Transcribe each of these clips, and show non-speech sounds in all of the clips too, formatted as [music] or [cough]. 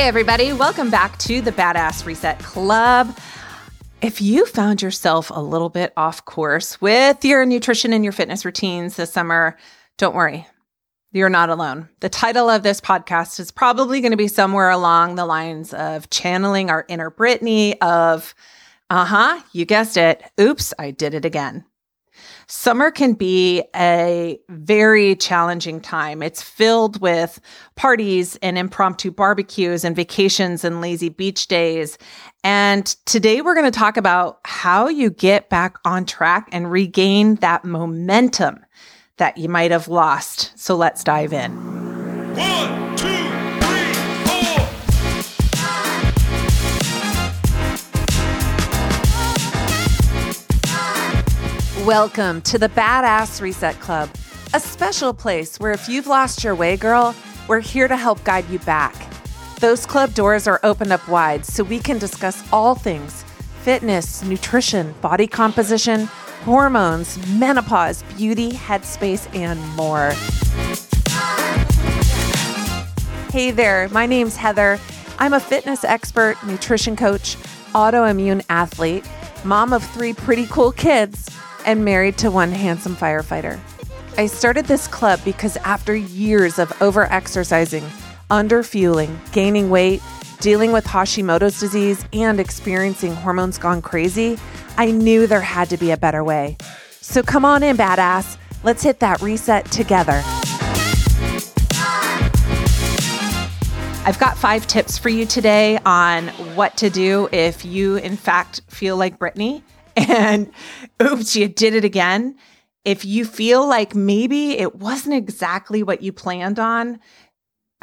Hey, everybody, welcome back to the Badass Reset Club. If you found yourself a little bit off course with your nutrition and your fitness routines this summer, don't worry. You're not alone. The title of this podcast is probably going to be somewhere along the lines of channeling our inner Britney of, uh huh, you guessed it. Oops, I did it again. Summer can be a very challenging time. It's filled with parties and impromptu barbecues and vacations and lazy beach days. And today we're going to talk about how you get back on track and regain that momentum that you might have lost. So let's dive in. One, two, Welcome to the Badass Reset Club, a special place where if you've lost your way, girl, we're here to help guide you back. Those club doors are opened up wide so we can discuss all things fitness, nutrition, body composition, hormones, menopause, beauty, headspace, and more. Hey there, my name's Heather. I'm a fitness expert, nutrition coach, autoimmune athlete, mom of three pretty cool kids and married to one handsome firefighter. I started this club because after years of overexercising, underfueling, gaining weight, dealing with Hashimoto's disease, and experiencing hormones gone crazy, I knew there had to be a better way. So come on in, badass. Let's hit that reset together. I've got five tips for you today on what to do if you, in fact, feel like Britney and oops, you did it again. If you feel like maybe it wasn't exactly what you planned on,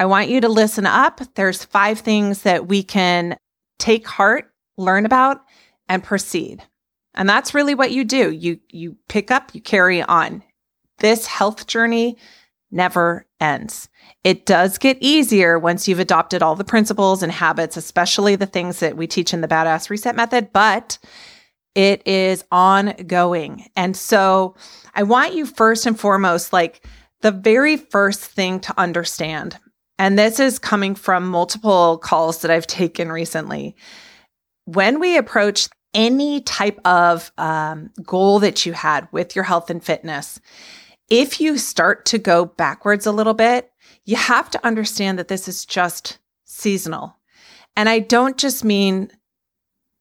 I want you to listen up. There's five things that we can take heart, learn about, and proceed. And that's really what you do. You you pick up, you carry on. This health journey never ends. It does get easier once you've adopted all the principles and habits, especially the things that we teach in the badass reset method, but it is ongoing. And so I want you first and foremost, like the very first thing to understand, and this is coming from multiple calls that I've taken recently. When we approach any type of um, goal that you had with your health and fitness, if you start to go backwards a little bit, you have to understand that this is just seasonal. And I don't just mean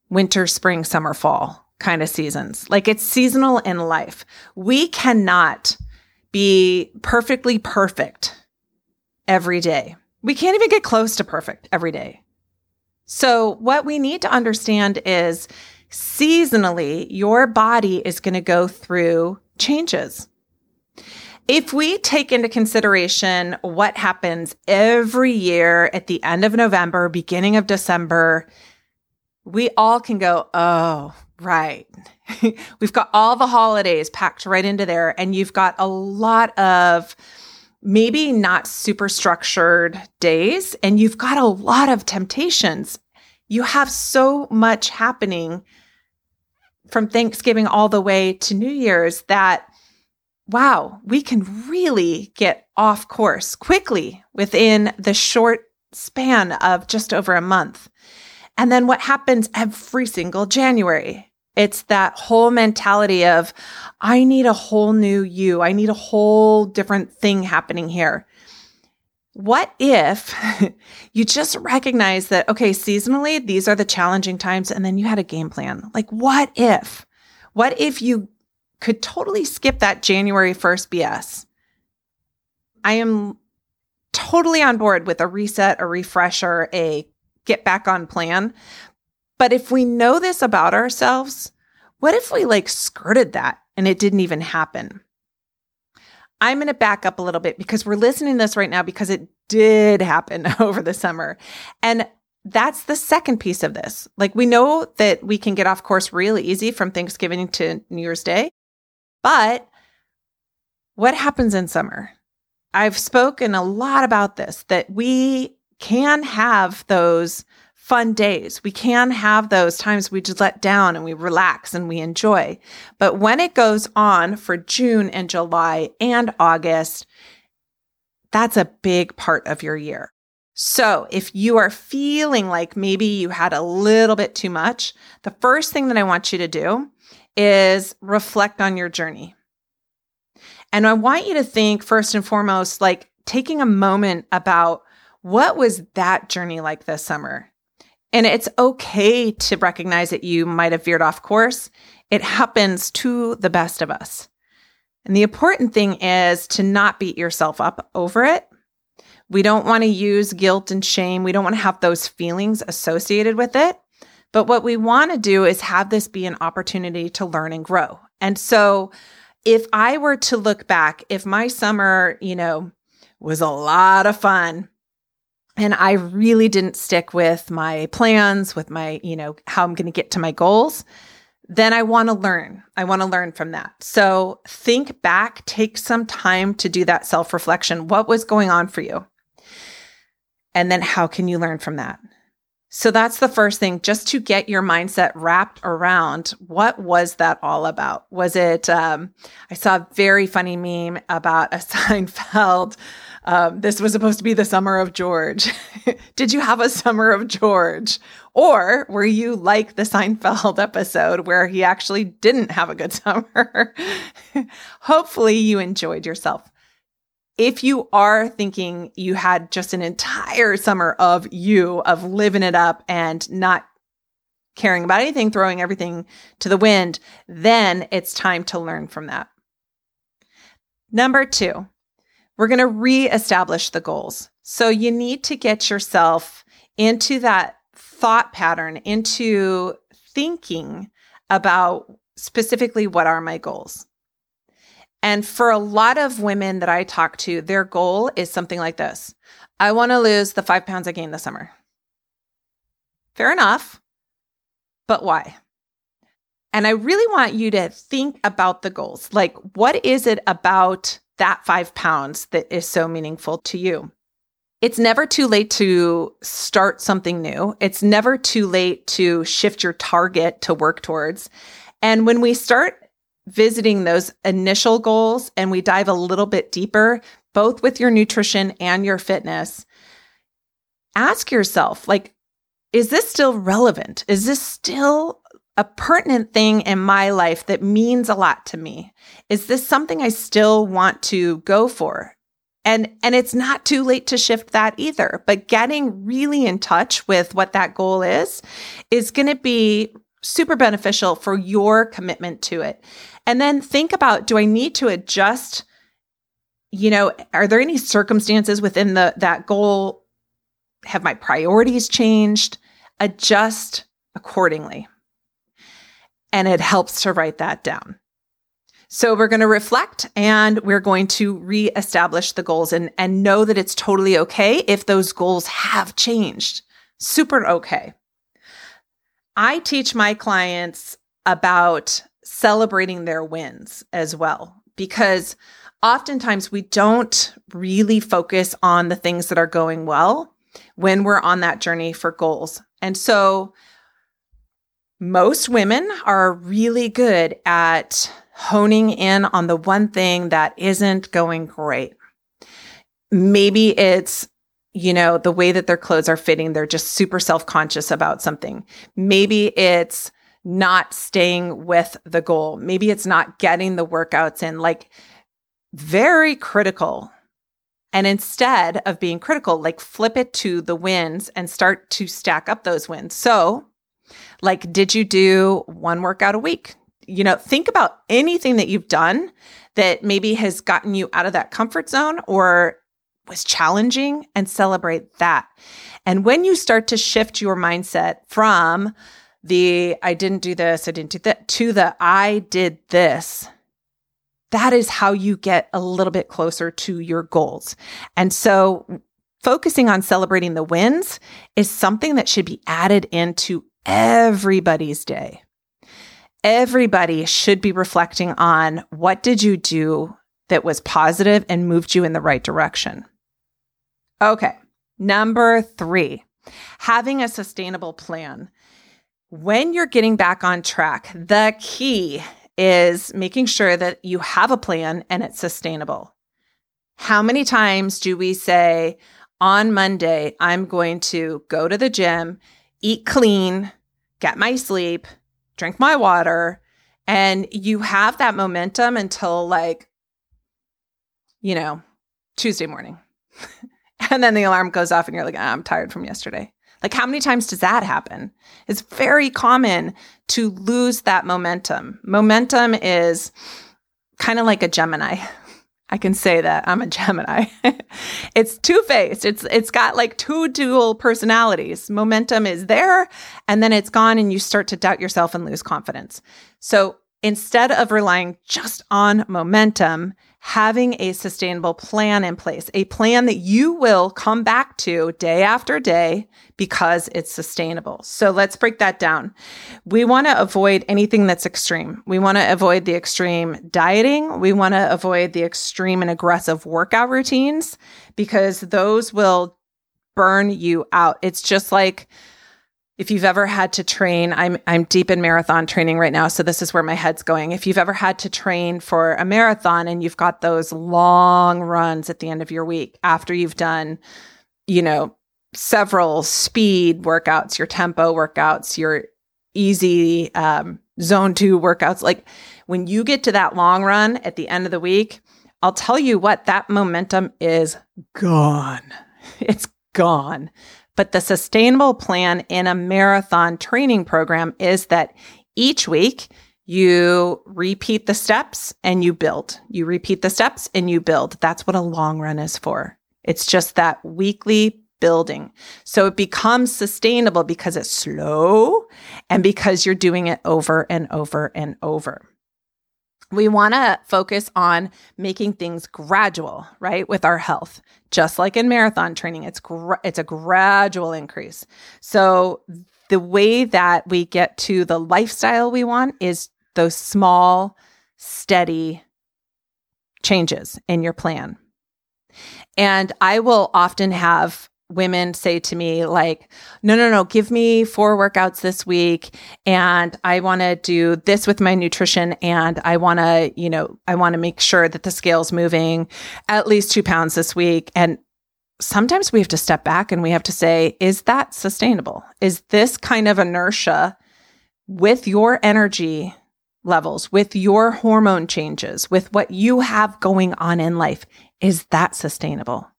winter, spring, summer, fall kind of seasons. Like it's seasonal in life. We cannot be perfectly perfect every day. We can't even get close to perfect every day. So, what we need to understand is seasonally, your body is going to go through changes. If we take into consideration what happens every year at the end of November, beginning of December, we all can go, oh, right. [laughs] We've got all the holidays packed right into there, and you've got a lot of maybe not super structured days, and you've got a lot of temptations. You have so much happening from Thanksgiving all the way to New Year's that, wow, we can really get off course quickly within the short span of just over a month. And then what happens every single January? It's that whole mentality of, I need a whole new you. I need a whole different thing happening here. What if [laughs] you just recognize that, okay, seasonally, these are the challenging times, and then you had a game plan? Like, what if? What if you could totally skip that January 1st BS? I am totally on board with a reset, a refresher, a get back on plan. But if we know this about ourselves, what if we like skirted that and it didn't even happen? I'm going to back up a little bit because we're listening to this right now because it did happen [laughs] over the summer. And that's the second piece of this. Like we know that we can get off course really easy from Thanksgiving to New Year's Day. But what happens in summer? I've spoken a lot about this that we can have those fun days. We can have those times we just let down and we relax and we enjoy. But when it goes on for June and July and August, that's a big part of your year. So, if you are feeling like maybe you had a little bit too much, the first thing that I want you to do is reflect on your journey. And I want you to think first and foremost, like taking a moment about what was that journey like this summer? And it's okay to recognize that you might have veered off course. It happens to the best of us. And the important thing is to not beat yourself up over it. We don't want to use guilt and shame. We don't want to have those feelings associated with it. But what we want to do is have this be an opportunity to learn and grow. And so if I were to look back, if my summer, you know, was a lot of fun, and I really didn't stick with my plans, with my, you know, how I'm going to get to my goals, then I want to learn. I want to learn from that. So think back, take some time to do that self reflection. What was going on for you? And then how can you learn from that? So that's the first thing, just to get your mindset wrapped around what was that all about? Was it, um, I saw a very funny meme about a [laughs] Seinfeld um, this was supposed to be the summer of George. [laughs] Did you have a summer of George? Or were you like the Seinfeld [laughs] episode where he actually didn't have a good [laughs] summer? Hopefully, you enjoyed yourself. If you are thinking you had just an entire summer of you, of living it up and not caring about anything, throwing everything to the wind, then it's time to learn from that. Number two, we're going to reestablish the goals. So you need to get yourself into that thought pattern, into thinking about specifically what are my goals. And for a lot of women that I talk to, their goal is something like this I want to lose the five pounds I gained this summer. Fair enough. But why? And I really want you to think about the goals. Like, what is it about that five pounds that is so meaningful to you. It's never too late to start something new. It's never too late to shift your target to work towards. And when we start visiting those initial goals and we dive a little bit deeper, both with your nutrition and your fitness, ask yourself, like, is this still relevant? Is this still a pertinent thing in my life that means a lot to me? Is this something I still want to go for? And and it's not too late to shift that either, but getting really in touch with what that goal is is going to be super beneficial for your commitment to it. And then think about do I need to adjust you know, are there any circumstances within the that goal have my priorities changed? Adjust accordingly and it helps to write that down. So we're going to reflect and we're going to reestablish the goals and, and know that it's totally okay if those goals have changed. Super okay. I teach my clients about celebrating their wins as well, because oftentimes we don't really focus on the things that are going well when we're on that journey for goals. And so most women are really good at honing in on the one thing that isn't going great. Maybe it's, you know, the way that their clothes are fitting. They're just super self conscious about something. Maybe it's not staying with the goal. Maybe it's not getting the workouts in, like very critical. And instead of being critical, like flip it to the wins and start to stack up those wins. So like, did you do one workout a week? You know, think about anything that you've done that maybe has gotten you out of that comfort zone or was challenging and celebrate that. And when you start to shift your mindset from the I didn't do this, I didn't do that to the I did this, that is how you get a little bit closer to your goals. And so focusing on celebrating the wins is something that should be added into everybody's day. Everybody should be reflecting on what did you do that was positive and moved you in the right direction. Okay. Number three, having a sustainable plan. When you're getting back on track, the key is making sure that you have a plan and it's sustainable. How many times do we say, on Monday, I'm going to go to the gym, eat clean, get my sleep, drink my water, and you have that momentum until like, you know, Tuesday morning. [laughs] and then the alarm goes off and you're like, ah, I'm tired from yesterday. Like, how many times does that happen? It's very common to lose that momentum. Momentum is kind of like a Gemini. [laughs] I can say that I'm a Gemini. [laughs] it's two-faced. It's it's got like two dual personalities. Momentum is there and then it's gone and you start to doubt yourself and lose confidence. So instead of relying just on momentum, having a sustainable plan in place, a plan that you will come back to day after day because it's sustainable. So let's break that down. We want to avoid anything that's extreme. We want to avoid the extreme dieting. We want to avoid the extreme and aggressive workout routines because those will burn you out. It's just like, if you've ever had to train, I'm I'm deep in marathon training right now, so this is where my head's going. If you've ever had to train for a marathon and you've got those long runs at the end of your week after you've done, you know, several speed workouts, your tempo workouts, your easy um, zone two workouts, like when you get to that long run at the end of the week, I'll tell you what, that momentum is gone. [laughs] It's gone but the sustainable plan in a marathon training program is that each week you repeat the steps and you build. You repeat the steps and you build. That's what a long run is for. It's just that weekly building. So it becomes sustainable because it's slow and because you're doing it over and over and over we want to focus on making things gradual, right? With our health, just like in marathon training, it's gra- it's a gradual increase. So the way that we get to the lifestyle we want is those small, steady changes in your plan. And I will often have women say to me like no no no give me four workouts this week and i want to do this with my nutrition and i want to you know i want to make sure that the scale's moving at least two pounds this week. And sometimes we have to step back and we have to say is that sustainable? Is this kind of inertia with your energy levels with your hormone changes with what you have going on in life is that sustainable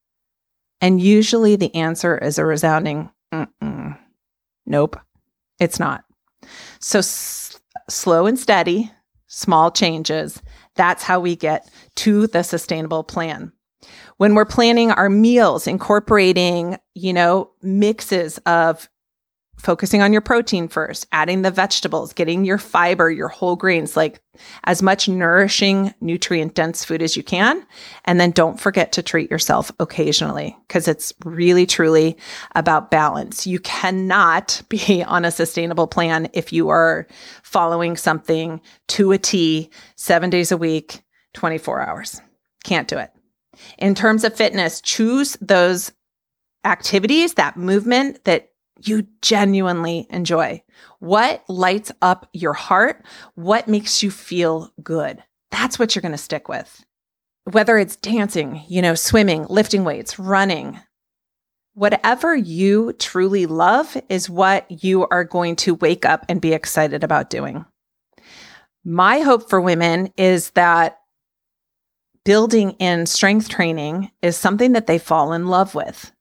and usually the answer is a resounding, nope, it's not. So s- slow and steady, small changes. That's how we get to the sustainable plan. When we're planning our meals, incorporating, you know, mixes of focusing on your protein first, adding the vegetables, getting your fiber, your whole grains, like as much nourishing, nutrient dense food as you can. And then don't forget to treat yourself occasionally because it's really, truly about balance. You cannot [laughs] be on a sustainable plan if you are following something to a T seven days a week, 24 hours. Can't do it. In terms of fitness, choose those activities, that movement that you genuinely enjoy? What lights up your heart? What makes you feel good? That's what you're going to stick with. Whether it's dancing, you know, swimming, lifting weights, running, whatever you truly love is what you are going to wake up and be excited about doing. My hope for women is that building in strength training is something that they fall in love with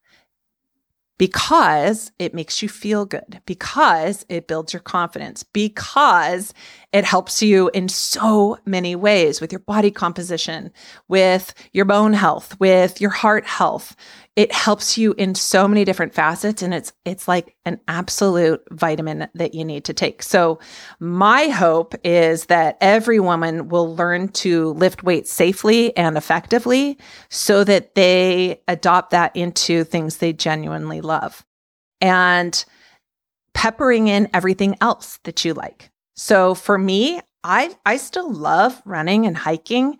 because it makes you feel good, because it builds your confidence, because it helps you in so many ways with your body composition, with your bone health, with your heart health. It helps you in so many different facets and it's it's like an absolute vitamin that you need to take. So my hope is that every woman will learn to lift weights safely and effectively so that they adopt that into things they genuinely love. And peppering in everything else that you like. So for me, I I still love running and hiking.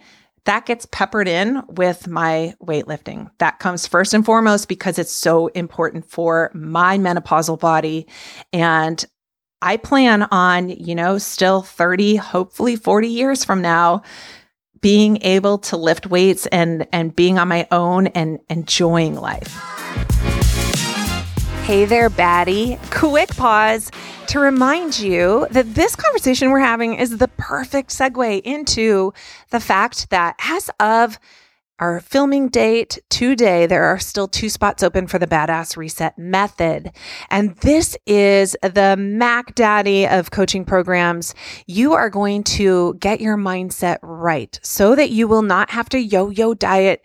That gets peppered in with my weightlifting. That comes first and foremost because it's so important for my menopausal body and I plan on, you know, still 30, hopefully 40 years from now being able to lift weights and and being on my own and enjoying life. Hey there, baddie. Quick pause to remind you that this conversation we're having is the perfect segue into the fact that as of our filming date today, there are still two spots open for the Badass Reset Method. And this is the Mac Daddy of coaching programs. You are going to get your mindset right so that you will not have to yo yo diet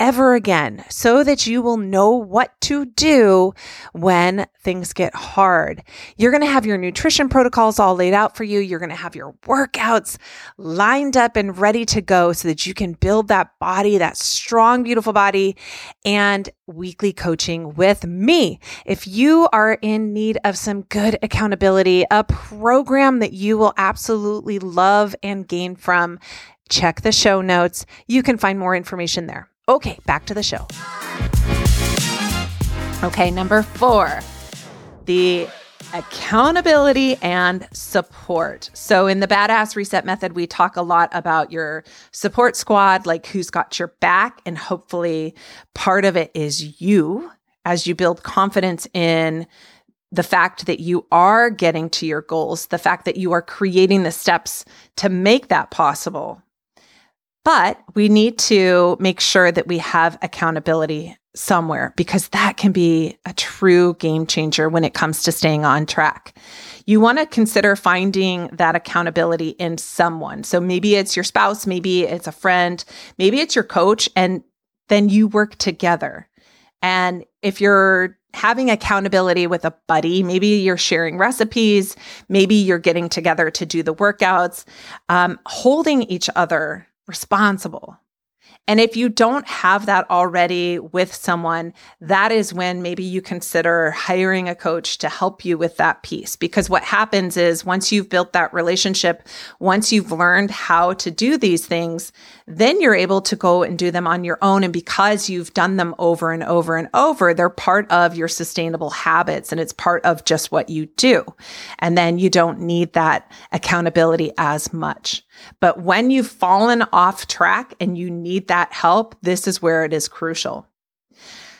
ever again so that you will know what to do when things get hard. You're going to have your nutrition protocols all laid out for you. You're going to have your workouts lined up and ready to go so that you can build that body, that strong, beautiful body and weekly coaching with me. If you are in need of some good accountability, a program that you will absolutely love and gain from, check the show notes. You can find more information there. Okay, back to the show. Okay, number four, the accountability and support. So, in the Badass Reset Method, we talk a lot about your support squad, like who's got your back. And hopefully, part of it is you as you build confidence in the fact that you are getting to your goals, the fact that you are creating the steps to make that possible. But we need to make sure that we have accountability somewhere because that can be a true game changer when it comes to staying on track. You want to consider finding that accountability in someone. So maybe it's your spouse, maybe it's a friend, maybe it's your coach, and then you work together. And if you're having accountability with a buddy, maybe you're sharing recipes, maybe you're getting together to do the workouts, um, holding each other responsible. And if you don't have that already with someone, that is when maybe you consider hiring a coach to help you with that piece. Because what happens is once you've built that relationship, once you've learned how to do these things, then you're able to go and do them on your own. And because you've done them over and over and over, they're part of your sustainable habits and it's part of just what you do. And then you don't need that accountability as much. But when you've fallen off track and you need that help, this is where it is crucial.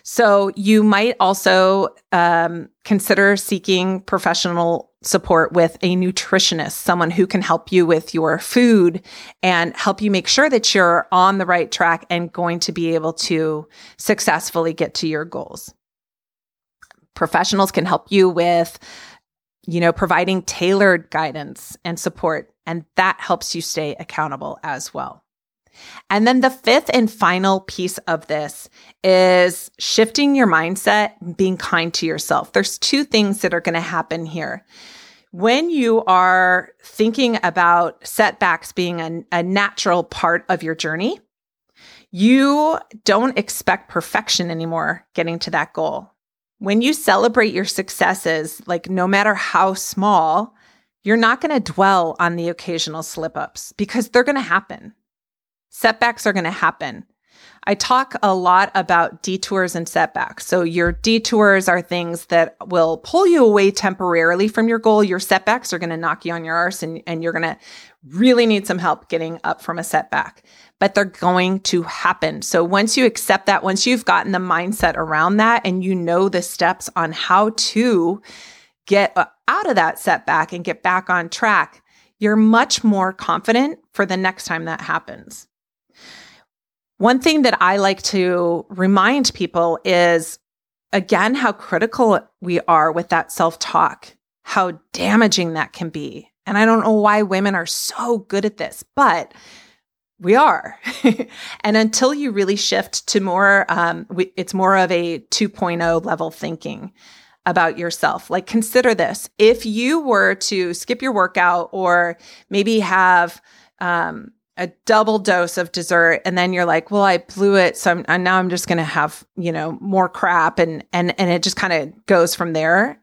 So you might also um, consider seeking professional support with a nutritionist, someone who can help you with your food and help you make sure that you're on the right track and going to be able to successfully get to your goals. Professionals can help you with, you know, providing tailored guidance and support, and that helps you stay accountable as well. And then the fifth and final piece of this is shifting your mindset being kind to yourself. There's two things that are going to happen here. When you are thinking about setbacks being a, a natural part of your journey, you don't expect perfection anymore getting to that goal. When you celebrate your successes, like no matter how small, you're not going to dwell on the occasional slip ups because they're going to happen. Setbacks are going to happen. I talk a lot about detours and setbacks. So your detours are things that will pull you away temporarily from your goal. Your setbacks are going to knock you on your arse and, and you're going to really need some help getting up from a setback, but they're going to happen. So once you accept that, once you've gotten the mindset around that and you know the steps on how to get uh, out of that setback and get back on track, you're much more confident for the next time that happens. One thing that I like to remind people is again how critical we are with that self talk, how damaging that can be. And I don't know why women are so good at this, but we are. [laughs] and until you really shift to more, um, we, it's more of a 2.0 level thinking about yourself. Like, consider this if you were to skip your workout or maybe have, um, a double dose of dessert and then you're like well i blew it so I'm, and now i'm just going to have you know more crap and and and it just kind of goes from there.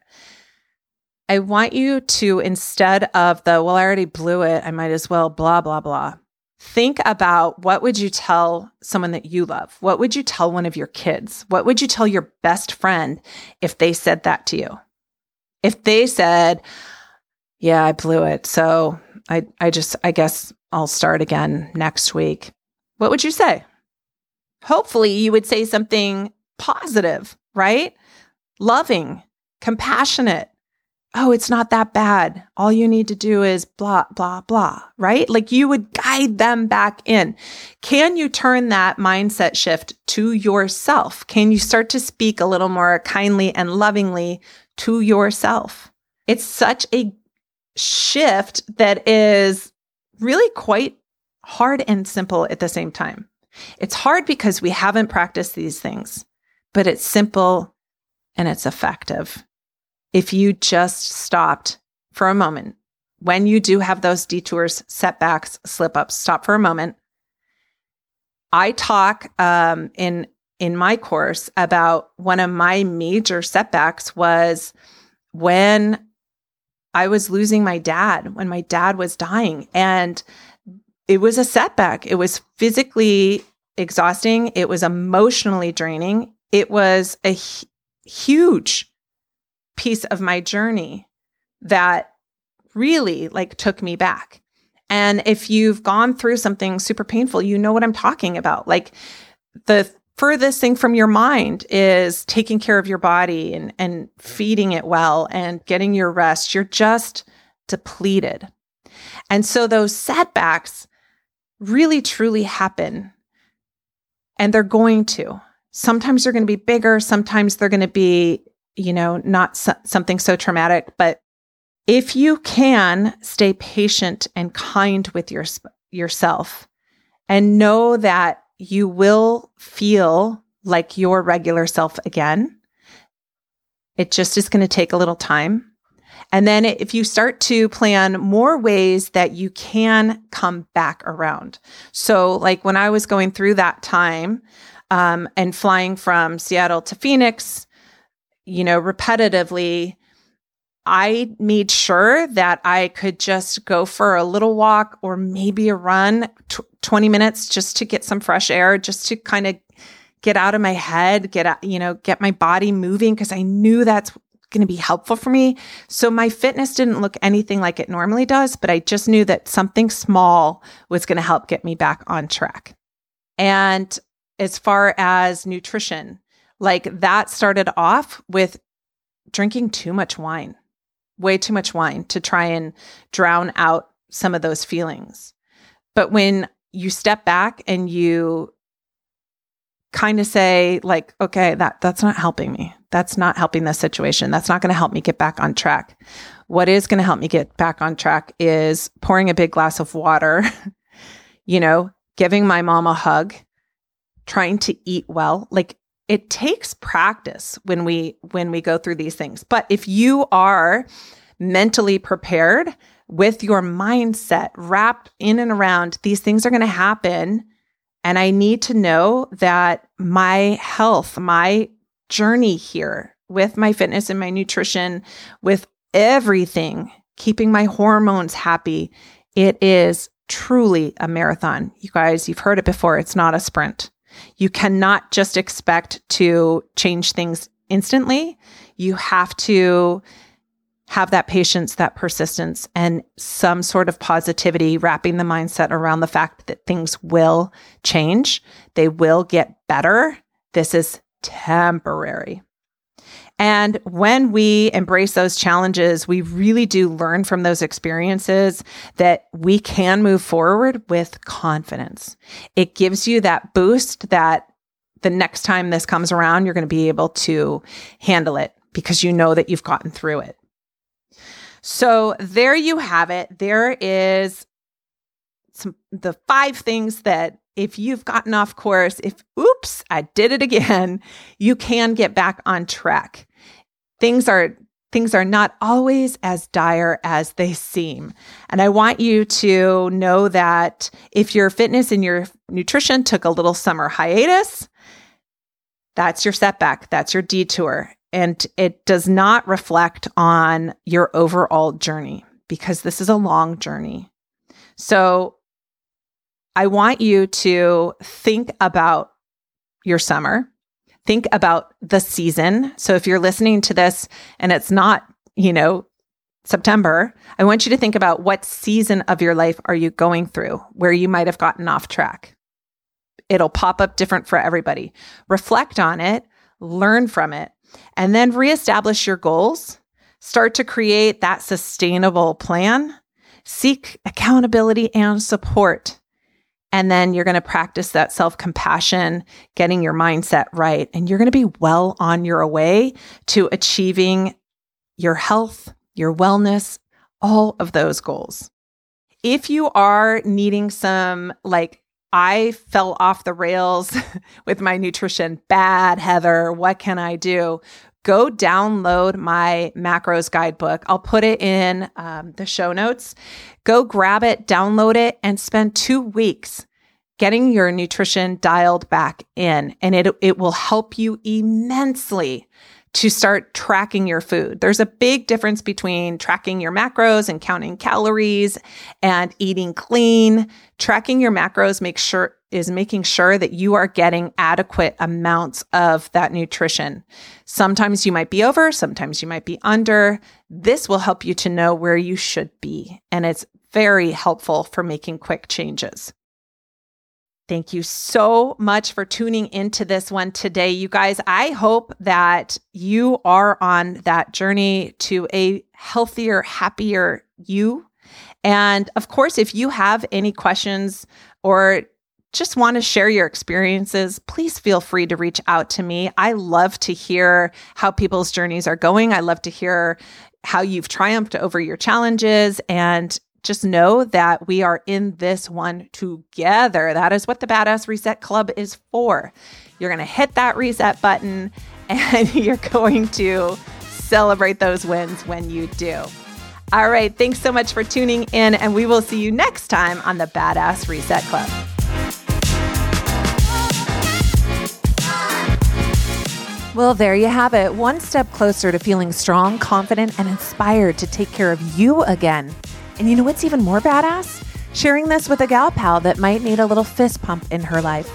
I want you to instead of the well i already blew it i might as well blah blah blah think about what would you tell someone that you love? What would you tell one of your kids? What would you tell your best friend if they said that to you? If they said yeah i blew it so i i just i guess I'll start again next week. What would you say? Hopefully, you would say something positive, right? Loving. compassionate. Oh, it's not that bad. All you need to do is blah, blah, blah, right? Like you would guide them back in. Can you turn that mindset shift to yourself? Can you start to speak a little more kindly and lovingly to yourself? It's such a shift that is really quite hard and simple at the same time. It's hard because we haven't practiced these things, but it's simple and it's effective. If you just stopped for a moment, when you do have those detours, setbacks, slip ups, stop for a moment. I talk um, in in my course about one of my major setbacks was when I was losing my dad, when my dad was dying, and it was a setback. It was physically exhausting. It was emotionally draining. It was a h- huge piece of my journey that really like took me back. And if you've gone through something super painful, you know what I'm talking about. Like the furthest thing from your mind is taking care of your body and, and feeding it well and getting your rest. You're just depleted. And so those setbacks really truly happen. And they're going to. Sometimes they're going to be bigger, sometimes they're going to be, you know, not so- something so traumatic, but if you can stay patient and kind with your yourself and know that you will feel like your regular self again. It just is going to take a little time. And then if you start to plan more ways that you can come back around. So, like when I was going through that time um, and flying from Seattle to Phoenix, you know, repetitively, I made sure that I could just go for a little walk or maybe a run, t- 20 minutes just to get some fresh air, just to kind of get out of my head, get out, you know, get my body moving because I knew that's going to be helpful for me. So my fitness didn't look anything like it normally does, but I just knew that something small was going to help get me back on track. And as far as nutrition, like that started off with drinking too much wine, way too much wine to try and drown out some of those feelings. But when you step back and you kind of say like okay that that's not helping me. That's not helping this situation. That's not going to help me get back on track. What is going to help me get back on track is pouring a big glass of water [laughs] you know giving my mom a hug trying to eat well. Like it takes practice when we when we go through these things but if you are mentally prepared with your mindset wrapped in and around these things are going to happen and I need to know that my health, my journey here with my fitness and my nutrition, with everything, keeping my hormones happy, it is truly a marathon. You guys, you've heard it before. It's not a sprint. You cannot just expect to change things instantly. You have to have that patience, that persistence, and some sort of positivity, wrapping the mindset around the fact that things will change. They will get better. This is temporary. And when we embrace those challenges, we really do learn from those experiences that we can move forward with confidence. It gives you that boost that the next time this comes around, you're going to be able to handle it because you know that you've gotten through it. So there you have it. There is some the five things that if you've gotten off course, if oops, I did it again, you can get back on track. Things are things are not always as dire as they seem. And I want you to know that if your fitness and your nutrition took a little summer hiatus, that's your setback, that's your detour and it does not reflect on your overall journey because this is a long journey. So I want you to think about your summer, think about the season. So if you're listening to this and it's not, you know, September, I want you to think about what season of your life are you going through where you might have gotten off track. It'll pop up different for everybody. Reflect on it learn from it, and then reestablish your goals. Start to create that sustainable plan. Seek accountability and support. And then you're going to practice that self compassion, getting your mindset right. And you're going to be well on your way to achieving your health, your wellness, all of those goals. If you are needing some like I fell off the rails [laughs] with my nutrition. Bad, Heather. What can I do? Go download my macros guidebook. I'll put it in um, the show notes. Go grab it, download it, and spend two weeks getting your nutrition dialed back in. And it, it will help you immensely to start tracking your food. There's a big difference between tracking your macros and counting calories and eating clean. Tracking your macros makes sure is making sure that you are getting adequate amounts of that nutrition. Sometimes you might be over, sometimes you might be under. This will help you to know where you should be. And it's very helpful for making quick changes. Thank you so much for tuning into this one today. You guys, I hope that you are on that journey to a healthier, happier you. And of course, if you have any questions or just want to share your experiences, please feel free to reach out to me. I love to hear how people's journeys are going. I love to hear how you've triumphed over your challenges and just know that we are in this one together. That is what the Badass Reset Club is for. You're going to hit that reset button [laughs] and you're going to celebrate those wins when you do. All right. Thanks so much for tuning in, and we will see you next time on the Badass Reset Club. Well, there you have it. One step closer to feeling strong, confident, and inspired to take care of you again. And you know what's even more badass? Sharing this with a gal pal that might need a little fist pump in her life.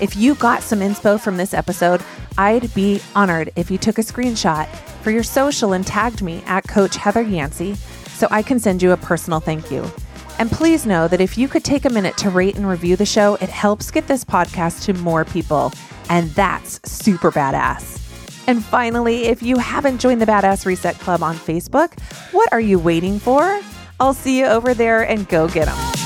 If you got some inspo from this episode, I'd be honored if you took a screenshot for your social and tagged me at Coach Heather Yancey so I can send you a personal thank you. And please know that if you could take a minute to rate and review the show, it helps get this podcast to more people. And that's super badass. And finally, if you haven't joined the Badass Reset Club on Facebook, what are you waiting for? I'll see you over there and go get them.